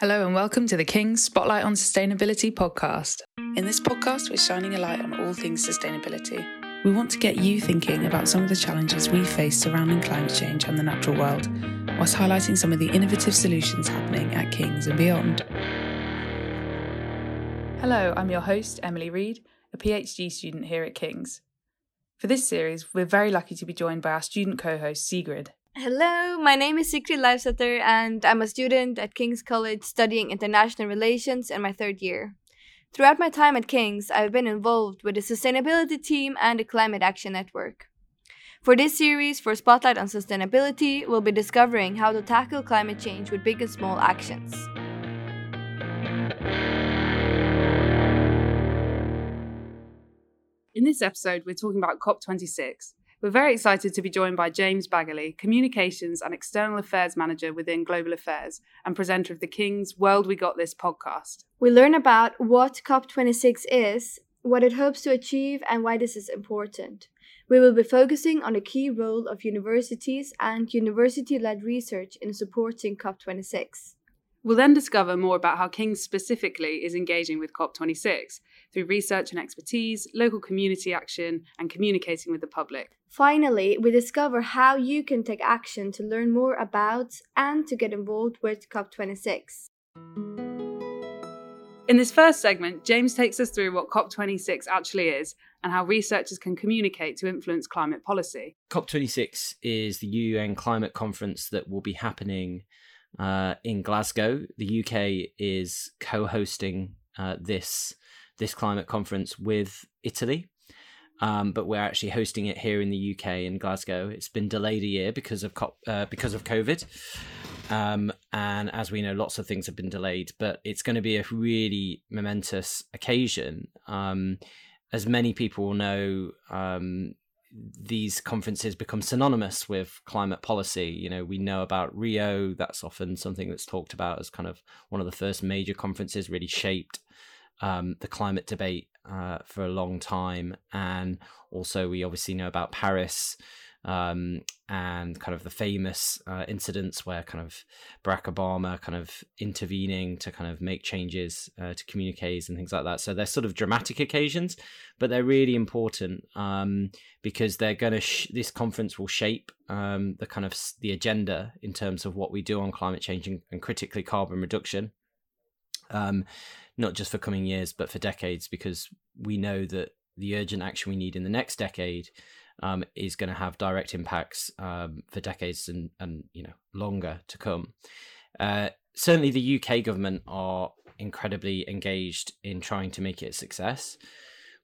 Hello and welcome to the King's Spotlight on Sustainability podcast. In this podcast, we're shining a light on all things sustainability. We want to get you thinking about some of the challenges we face surrounding climate change and the natural world, whilst highlighting some of the innovative solutions happening at King's and beyond. Hello, I'm your host, Emily Reed, a PhD student here at King's. For this series, we're very lucky to be joined by our student co host, Sigrid. Hello, my name is Sigrid Leifsetter, and I'm a student at King's College studying international relations in my third year. Throughout my time at King's, I've been involved with the sustainability team and the Climate Action Network. For this series, for Spotlight on Sustainability, we'll be discovering how to tackle climate change with big and small actions. In this episode, we're talking about COP26, we're very excited to be joined by James Baggaly, Communications and External Affairs Manager within Global Affairs and presenter of the King's World We Got This podcast. We learn about what COP26 is, what it hopes to achieve, and why this is important. We will be focusing on the key role of universities and university led research in supporting COP26. We'll then discover more about how King's specifically is engaging with COP26 through research and expertise, local community action, and communicating with the public. Finally, we discover how you can take action to learn more about and to get involved with COP26. In this first segment, James takes us through what COP26 actually is and how researchers can communicate to influence climate policy. COP26 is the UN climate conference that will be happening uh, in Glasgow. The UK is co-hosting uh, this this climate conference with Italy, um, but we're actually hosting it here in the UK in Glasgow. It's been delayed a year because of COP, uh, because of COVID, um, and as we know, lots of things have been delayed. But it's going to be a really momentous occasion. Um, as many people will know, um, these conferences become synonymous with climate policy. You know, we know about Rio, that's often something that's talked about as kind of one of the first major conferences, really shaped um, the climate debate uh, for a long time. And also, we obviously know about Paris um, and kind of the famous uh, incidents where kind of Barack Obama kind of intervening to kind of make changes uh, to communiques and things like that. So they're sort of dramatic occasions, but they're really important um, because they're going to. Sh- this conference will shape um, the kind of the agenda in terms of what we do on climate change and, and critically carbon reduction. Um, not just for coming years, but for decades, because we know that the urgent action we need in the next decade um, is going to have direct impacts um, for decades and, and you know longer to come. Uh, certainly, the UK government are incredibly engaged in trying to make it a success.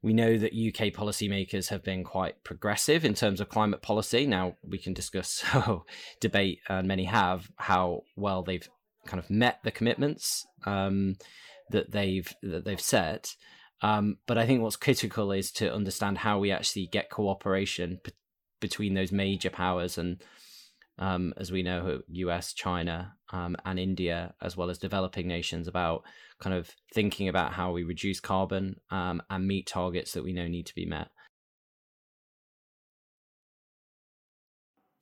We know that UK policymakers have been quite progressive in terms of climate policy. Now we can discuss, oh, debate, and many have how well they've kind of met the commitments um, that they've that they've set. Um, but I think what's critical is to understand how we actually get cooperation p- between those major powers and, um, as we know, US, China, um, and India, as well as developing nations, about kind of thinking about how we reduce carbon um, and meet targets that we know need to be met.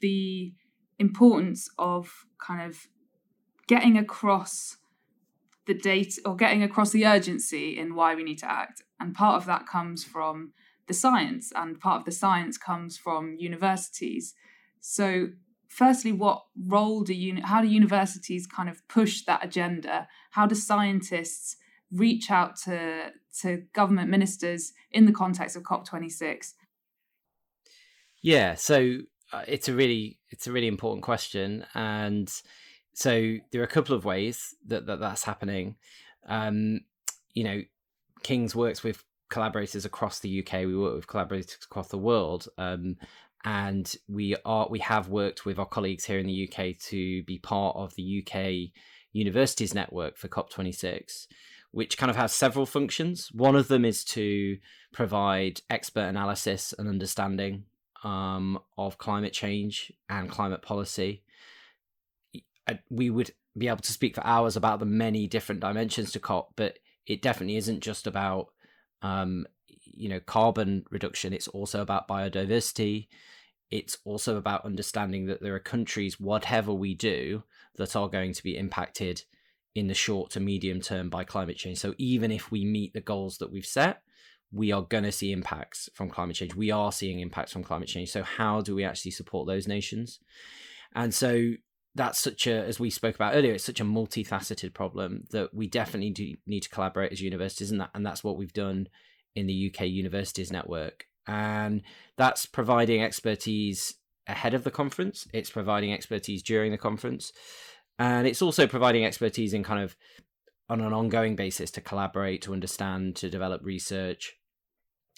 The importance of kind of getting across the data or getting across the urgency in why we need to act. And part of that comes from the science, and part of the science comes from universities. So, firstly, what role do you, how do universities kind of push that agenda? How do scientists reach out to, to government ministers in the context of COP26? Yeah, so uh, it's a really it's a really important question, and so there are a couple of ways that, that that's happening. Um, you know, King's works with collaborators across the UK. We work with collaborators across the world, um, and we are we have worked with our colleagues here in the UK to be part of the UK Universities Network for COP26, which kind of has several functions. One of them is to provide expert analysis and understanding um, of climate change and climate policy we would be able to speak for hours about the many different dimensions to COP, but it definitely isn't just about um, you know carbon reduction. It's also about biodiversity. It's also about understanding that there are countries, whatever we do, that are going to be impacted in the short to medium term by climate change. So even if we meet the goals that we've set, we are going to see impacts from climate change. We are seeing impacts from climate change. So how do we actually support those nations? And so that's such a, as we spoke about earlier, it's such a multifaceted problem that we definitely do need to collaborate as universities, and that and that's what we've done in the UK Universities Network. And that's providing expertise ahead of the conference. It's providing expertise during the conference, and it's also providing expertise in kind of on an ongoing basis to collaborate, to understand, to develop research,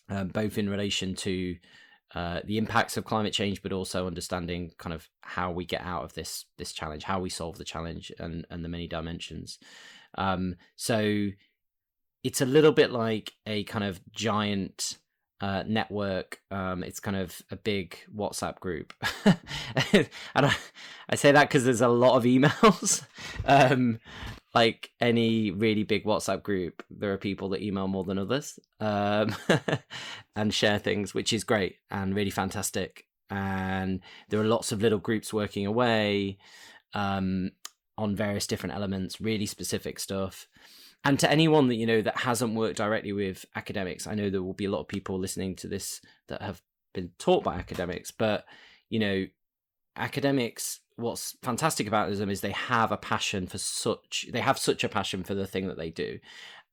um, both in relation to uh, the impacts of climate change, but also understanding kind of how we get out of this this challenge, how we solve the challenge, and and the many dimensions. Um, so it's a little bit like a kind of giant uh, network. Um, it's kind of a big WhatsApp group, and I, I say that because there's a lot of emails. um, like any really big WhatsApp group, there are people that email more than others um, and share things, which is great and really fantastic. And there are lots of little groups working away um, on various different elements, really specific stuff. And to anyone that you know that hasn't worked directly with academics, I know there will be a lot of people listening to this that have been taught by academics, but you know, academics what's fantastic about them is they have a passion for such they have such a passion for the thing that they do.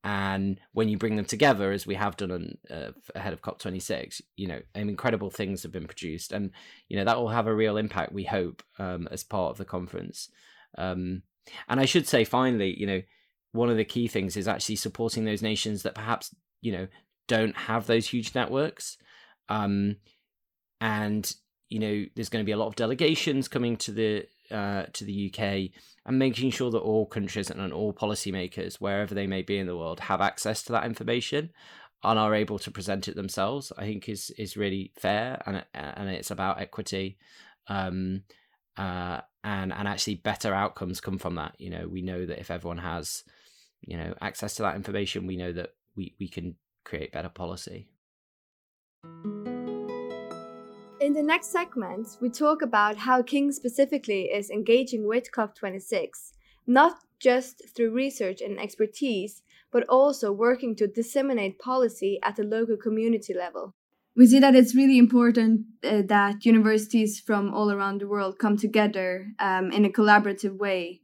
And when you bring them together as we have done on, uh, ahead of cop26 you know incredible things have been produced. And you know that will have a real impact we hope um, as part of the conference. Um, and i should say finally you know one of the key things is actually supporting those nations that perhaps you know don't have those huge networks. Um, and you know, there's going to be a lot of delegations coming to the uh, to the UK and making sure that all countries and all policymakers, wherever they may be in the world, have access to that information and are able to present it themselves. I think is is really fair and and it's about equity. Um, uh, and and actually better outcomes come from that. You know, we know that if everyone has, you know, access to that information, we know that we we can create better policy. In the next segment, we talk about how King specifically is engaging with COP26, not just through research and expertise, but also working to disseminate policy at the local community level. We see that it's really important uh, that universities from all around the world come together um, in a collaborative way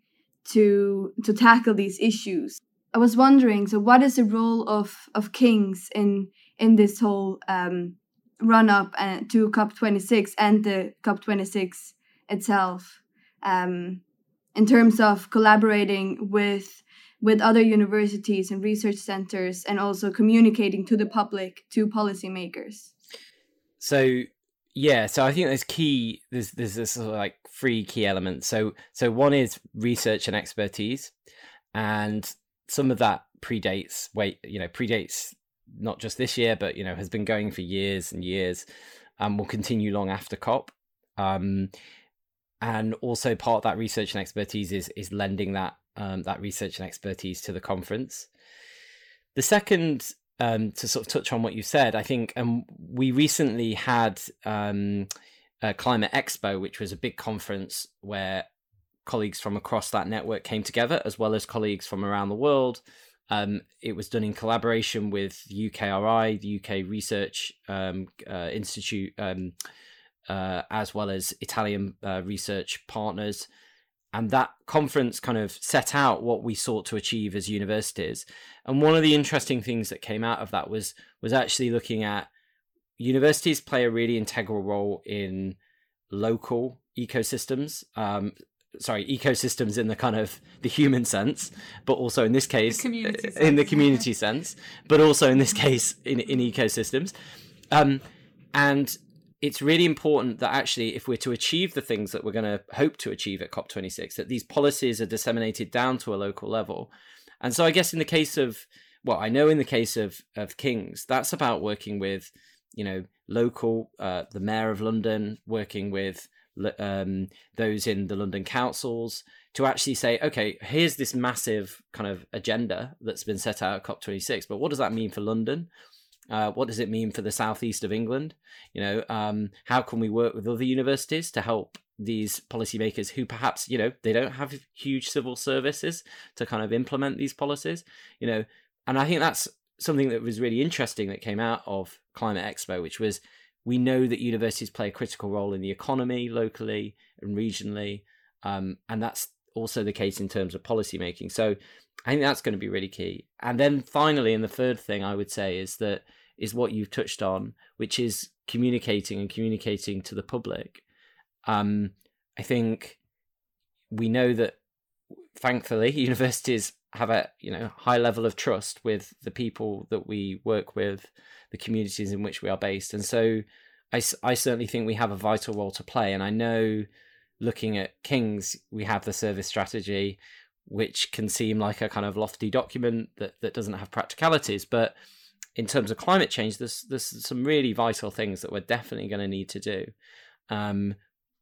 to to tackle these issues. I was wondering, so what is the role of of kings in in this whole um, run up uh, to COP26 and the COP26 itself um, in terms of collaborating with with other universities and research centers and also communicating to the public to policymakers. So yeah so i think there's key there's there's this sort of like three key elements. So so one is research and expertise and some of that predates wait you know predates not just this year, but you know has been going for years and years, and will continue long after COP. Um, and also part of that research and expertise is is lending that um, that research and expertise to the conference. The second, um, to sort of touch on what you said, I think, um, we recently had um, a Climate Expo, which was a big conference where colleagues from across that network came together, as well as colleagues from around the world um, it was done in collaboration with UKRI, the UK Research um, uh, Institute, um, uh, as well as Italian uh, research partners. And that conference kind of set out what we sought to achieve as universities. And one of the interesting things that came out of that was was actually looking at universities play a really integral role in local ecosystems. Um, sorry ecosystems in the kind of the human sense but also in this case the in the community sense but also in this case in, in ecosystems. Um, and it's really important that actually if we're to achieve the things that we're going to hope to achieve at cop26 that these policies are disseminated down to a local level. And so i guess in the case of well i know in the case of of kings that's about working with you know local uh, the mayor of london working with um, those in the London councils to actually say, okay, here's this massive kind of agenda that's been set out at COP26, but what does that mean for London? Uh, what does it mean for the southeast of England? You know, um, how can we work with other universities to help these policymakers who perhaps you know they don't have huge civil services to kind of implement these policies you know and i think that's something that was really interesting that came out of climate expo which was we know that universities play a critical role in the economy locally and regionally um, and that's also the case in terms of policy making so i think that's going to be really key. And then finally and the third thing i would say is that is what you've touched on which is communicating and communicating to the public. Um, I think we know that thankfully universities have a you know high level of trust with the people that we work with, the communities in which we are based, and so I, I certainly think we have a vital role to play. And I know, looking at Kings, we have the service strategy, which can seem like a kind of lofty document that that doesn't have practicalities, but in terms of climate change, there's there's some really vital things that we're definitely going to need to do. Um,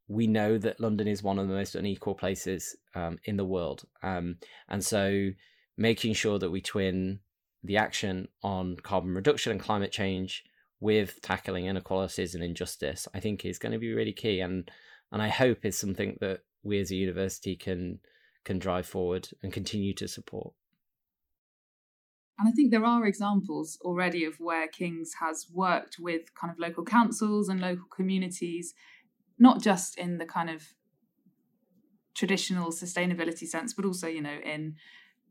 we know that London is one of the most unequal places um, in the world. Um, and so making sure that we twin the action on carbon reduction and climate change with tackling inequalities and injustice, I think is going to be really key. And and I hope is something that we as a university can can drive forward and continue to support. And I think there are examples already of where King's has worked with kind of local councils and local communities not just in the kind of traditional sustainability sense, but also, you know, in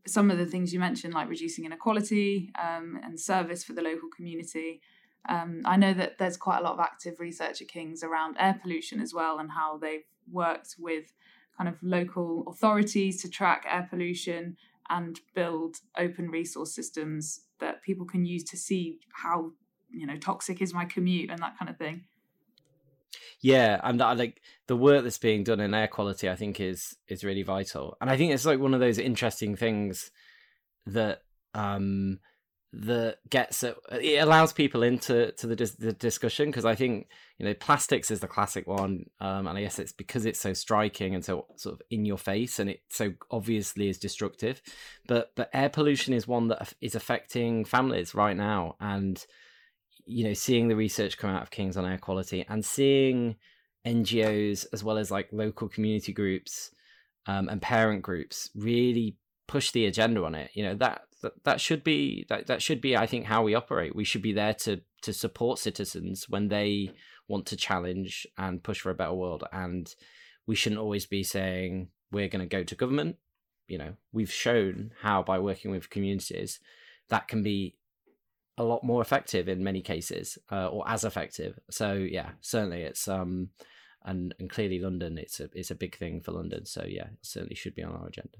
some of the things you mentioned, like reducing inequality um, and service for the local community. Um, I know that there's quite a lot of active research at King's around air pollution as well, and how they've worked with kind of local authorities to track air pollution and build open resource systems that people can use to see how you know toxic is my commute and that kind of thing. Yeah, and I like the work that's being done in air quality. I think is is really vital, and I think it's like one of those interesting things that um that gets it, it allows people into to the dis- the discussion because I think you know plastics is the classic one, um, and I guess it's because it's so striking and so sort of in your face and it so obviously is destructive, but but air pollution is one that is affecting families right now and you know, seeing the research come out of Kings on air quality and seeing NGOs as well as like local community groups um, and parent groups really push the agenda on it. You know that that, that should be that, that should be I think how we operate. We should be there to to support citizens when they want to challenge and push for a better world. And we shouldn't always be saying we're going to go to government. You know, we've shown how by working with communities that can be a lot more effective in many cases, uh, or as effective. So yeah, certainly it's um, and and clearly London, it's a it's a big thing for London. So yeah, it certainly should be on our agenda.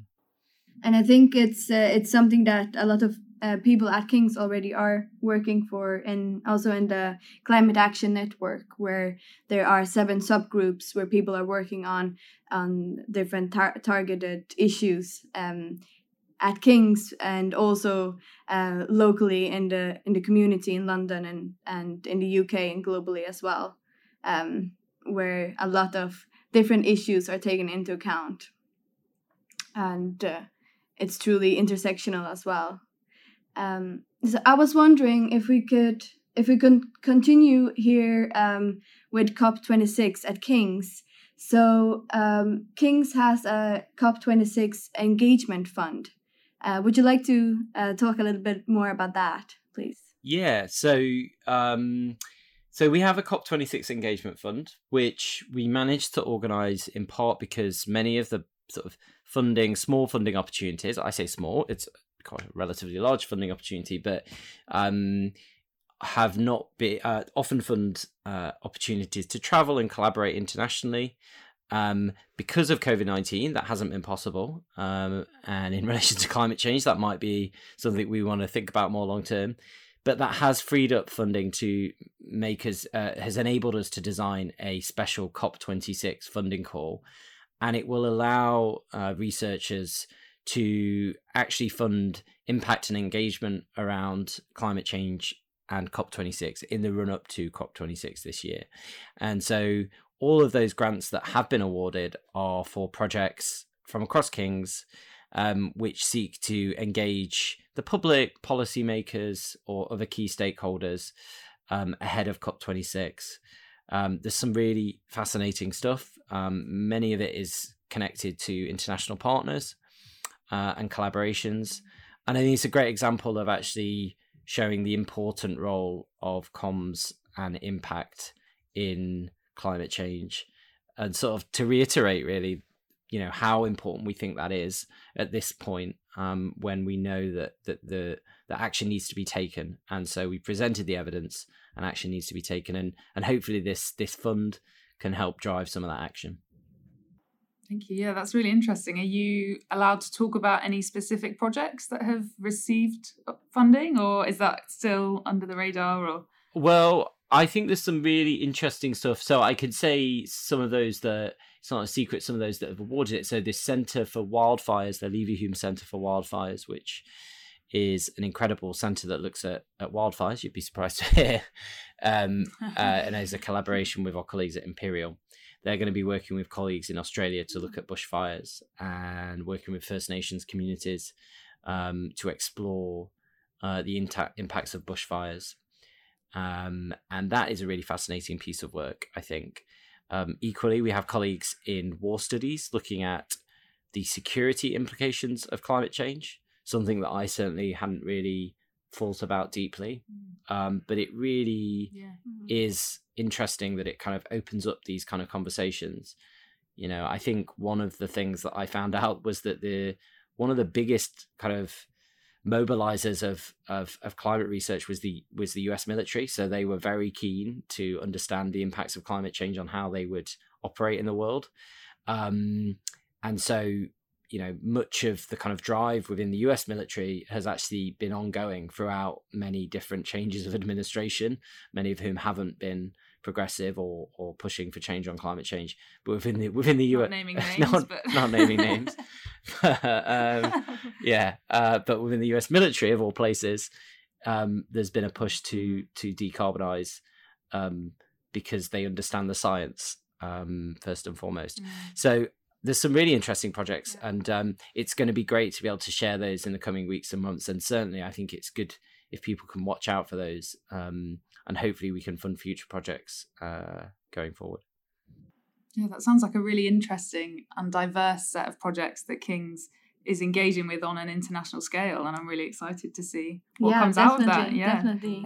And I think it's uh, it's something that a lot of uh, people at King's already are working for, and also in the Climate Action Network, where there are seven subgroups where people are working on on different tar- targeted issues. Um, at King's and also uh, locally in the in the community in London and and in the UK and globally as well, um, where a lot of different issues are taken into account, and uh, it's truly intersectional as well. Um, so I was wondering if we could if we could continue here um, with COP26 at King's. So um, King's has a COP26 engagement fund uh, would you like to uh, talk a little bit more about that, please? Yeah. So, um, so we have a COP26 engagement fund, which we managed to organise in part because many of the sort of funding, small funding opportunities, I say small, it's quite a relatively large funding opportunity, but um, have not been uh, often fund uh, opportunities to travel and collaborate internationally. Um, because of COVID 19, that hasn't been possible. Um, and in relation to climate change, that might be something we want to think about more long term. But that has freed up funding to make us, uh, has enabled us to design a special COP26 funding call. And it will allow uh, researchers to actually fund impact and engagement around climate change and COP26 in the run up to COP26 this year. And so all of those grants that have been awarded are for projects from across Kings, um, which seek to engage the public, policymakers, or other key stakeholders um, ahead of COP26. Um, there's some really fascinating stuff. Um, many of it is connected to international partners uh, and collaborations. And I think it's a great example of actually showing the important role of comms and impact in climate change. And sort of to reiterate, really, you know, how important we think that is at this point um, when we know that, that the that action needs to be taken. And so we presented the evidence and action needs to be taken. And, and hopefully this, this fund can help drive some of that action. Thank you. Yeah, that's really interesting. Are you allowed to talk about any specific projects that have received funding, or is that still under the radar? Or well, I think there's some really interesting stuff. So I could say some of those that it's not a secret. Some of those that have awarded it. So this Centre for Wildfires, the Leverhulme Centre for Wildfires, which is an incredible centre that looks at, at wildfires. You'd be surprised to hear, um, uh, and is a collaboration with our colleagues at Imperial they're going to be working with colleagues in Australia to look at bushfires and working with First Nations communities um, to explore uh, the inta- impacts of bushfires. Um, and that is a really fascinating piece of work, I think. Um, equally, we have colleagues in war studies looking at the security implications of climate change, something that I certainly hadn't really thought about deeply. Mm. Um, but it really yeah. mm-hmm. is interesting that it kind of opens up these kind of conversations. You know, I think one of the things that I found out was that the one of the biggest kind of mobilizers of, of of climate research was the was the US military. So they were very keen to understand the impacts of climate change on how they would operate in the world. Um, and so you know much of the kind of drive within the US military has actually been ongoing throughout many different changes of administration many of whom haven't been progressive or or pushing for change on climate change but within the within the US naming names not, but... not naming names um, yeah uh, but within the US military of all places um, there's been a push to to decarbonize um, because they understand the science um, first and foremost mm. so there's some really interesting projects yeah. and um, it's going to be great to be able to share those in the coming weeks and months and certainly i think it's good if people can watch out for those um, and hopefully we can fund future projects uh, going forward. Yeah that sounds like a really interesting and diverse set of projects that king's is engaging with on an international scale and i'm really excited to see what yeah, comes out of that yeah. definitely.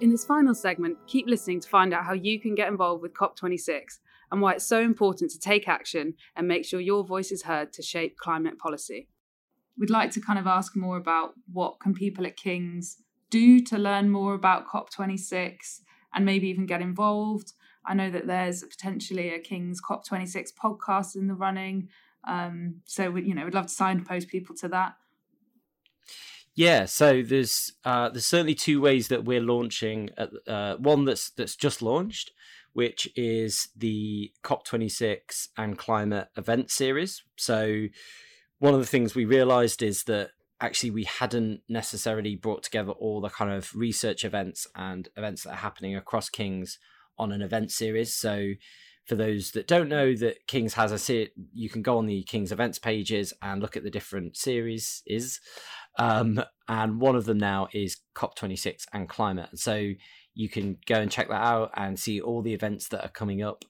In this final segment keep listening to find out how you can get involved with cop26 and why it's so important to take action and make sure your voice is heard to shape climate policy. We'd like to kind of ask more about what can people at King's do to learn more about COP26 and maybe even get involved. I know that there's potentially a King's COP26 podcast in the running. Um, so, we, you know, we'd love to signpost people to that. Yeah, so there's uh, there's certainly two ways that we're launching. At, uh, one that's that's just launched, which is the COP26 and climate event series. So, one of the things we realized is that actually we hadn't necessarily brought together all the kind of research events and events that are happening across King's on an event series. So, for those that don't know that King's has a series, you can go on the King's events pages and look at the different series is. Um, and one of them now is COP26 and climate. So you can go and check that out and see all the events that are coming up.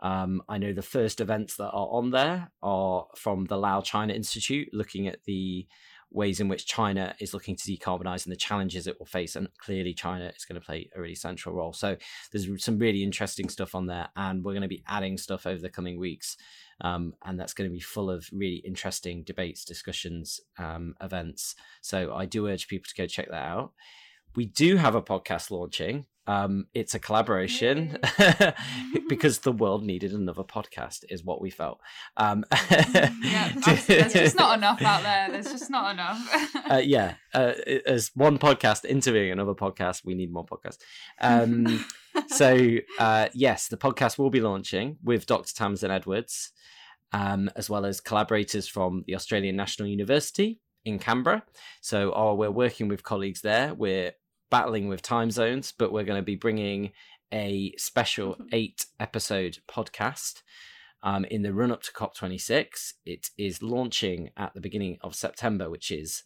Um, I know the first events that are on there are from the Lau China Institute, looking at the ways in which China is looking to decarbonize and the challenges it will face. And clearly, China is going to play a really central role. So, there's some really interesting stuff on there, and we're going to be adding stuff over the coming weeks. Um, and that's going to be full of really interesting debates, discussions, um, events. So, I do urge people to go check that out we do have a podcast launching. Um, it's a collaboration because the world needed another podcast, is what we felt. Um, yeah, there's just not enough out there. There's just not enough. uh, yeah, uh, as one podcast interviewing another podcast, we need more podcasts. Um, so, uh, yes, the podcast will be launching with Dr. Tamsin Edwards, um, as well as collaborators from the Australian National University in Canberra. So, oh, we're working with colleagues there. We're battling with time zones, but we're going to be bringing a special mm-hmm. eight episode podcast um, in the run up to COP26. It is launching at the beginning of September, which is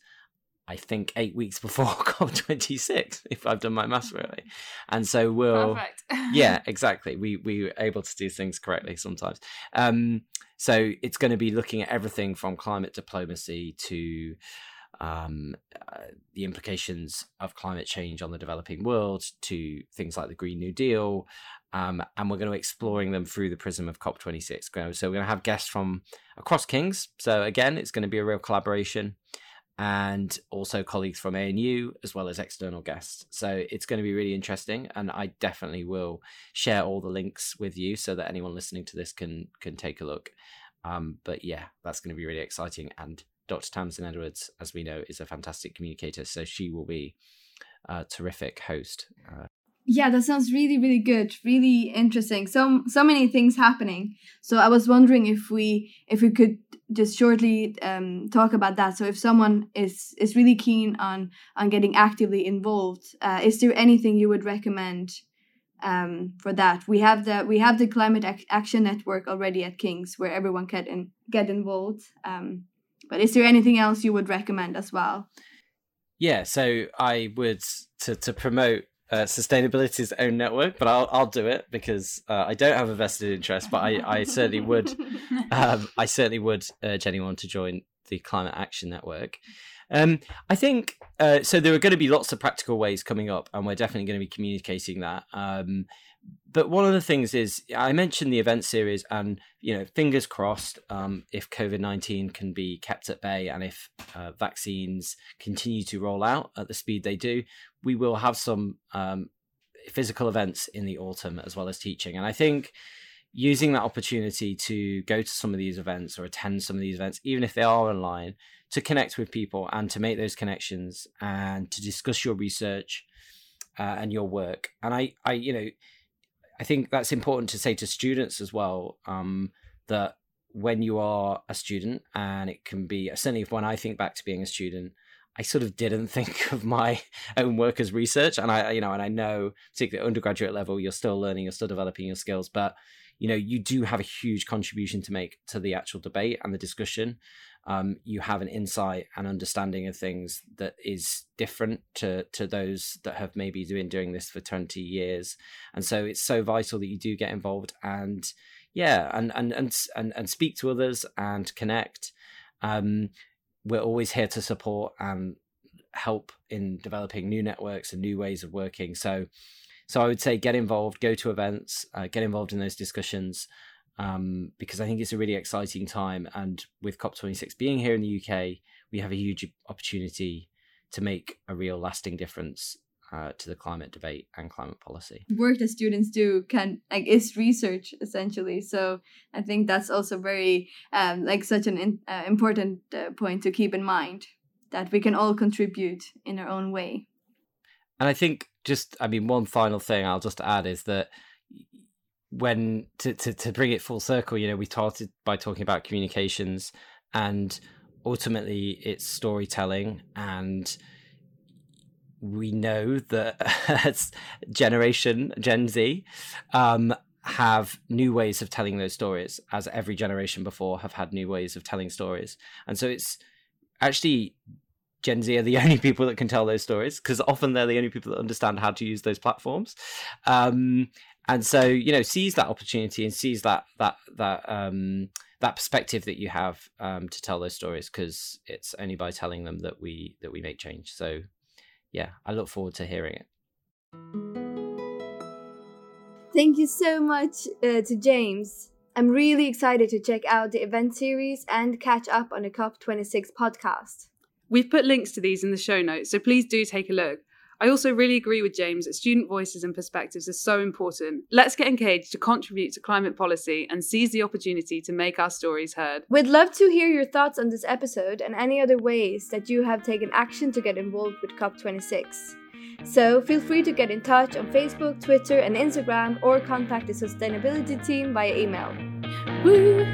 I think eight weeks before COP26, if I've done my maths right. And so we'll, Perfect. yeah, exactly. We we were able to do things correctly sometimes. Um, so it's going to be looking at everything from climate diplomacy to um, uh, the implications of climate change on the developing world to things like the Green New Deal. Um, and we're going to be exploring them through the prism of COP26. So we're going to have guests from across Kings. So again, it's going to be a real collaboration and also colleagues from ANU as well as external guests. So it's going to be really interesting, and I definitely will share all the links with you so that anyone listening to this can can take a look. Um, but yeah, that's going to be really exciting. And Dr. Tamsin Edwards, as we know, is a fantastic communicator, so she will be a terrific host. Uh, yeah, that sounds really, really good. Really interesting. So so many things happening. So I was wondering if we if we could just shortly um, talk about that. So if someone is is really keen on on getting actively involved, uh, is there anything you would recommend um, for that? We have the we have the Climate Ac- Action Network already at King's, where everyone can in, get involved. Um, but is there anything else you would recommend as well? Yeah, so I would to to promote uh, sustainability's own network, but I'll I'll do it because uh, I don't have a vested interest, but I, I certainly would um, I certainly would urge anyone to join the Climate Action Network. Um, I think uh, so. There are going to be lots of practical ways coming up, and we're definitely going to be communicating that. Um, but one of the things is I mentioned the event series, and you know, fingers crossed, um, if COVID nineteen can be kept at bay, and if uh, vaccines continue to roll out at the speed they do, we will have some um, physical events in the autumn as well as teaching. And I think using that opportunity to go to some of these events or attend some of these events, even if they are online, to connect with people and to make those connections and to discuss your research uh, and your work. And I, I, you know I think that's important to say to students as well um, that when you are a student, and it can be certainly when I think back to being a student, I sort of didn't think of my own work as research, and I, you know, and I know particularly at undergraduate level, you're still learning, you're still developing your skills, but you know, you do have a huge contribution to make to the actual debate and the discussion um, you have an insight and understanding of things that is different to to those that have maybe been doing this for 20 years. And so it's so vital that you do get involved and yeah and and and and, and speak to others and connect. Um, we're always here to support and help in developing new networks and new ways of working. So so i would say get involved go to events uh, get involved in those discussions um, because I think it's a really exciting time. And with COP26 being here in the UK, we have a huge opportunity to make a real lasting difference uh, to the climate debate and climate policy. Work that students do can like is research essentially. So I think that's also very um, like such an in, uh, important uh, point to keep in mind that we can all contribute in our own way. And I think just I mean one final thing I'll just add is that when to, to to bring it full circle, you know, we started by talking about communications and ultimately it's storytelling and we know that generation gen z um, have new ways of telling those stories as every generation before have had new ways of telling stories. And so it's actually gen z are the only people that can tell those stories because often they're the only people that understand how to use those platforms. Um, and so you know sees that opportunity and sees that that that um that perspective that you have um to tell those stories because it's only by telling them that we that we make change. So yeah i look forward to hearing it. Thank you so much uh, to james. I'm really excited to check out the event series and catch up on the cop26 podcast. We've put links to these in the show notes so please do take a look I also really agree with James that student voices and perspectives are so important. Let's get engaged to contribute to climate policy and seize the opportunity to make our stories heard. We'd love to hear your thoughts on this episode and any other ways that you have taken action to get involved with COP26. So feel free to get in touch on Facebook, Twitter, and Instagram or contact the sustainability team via email. Woo!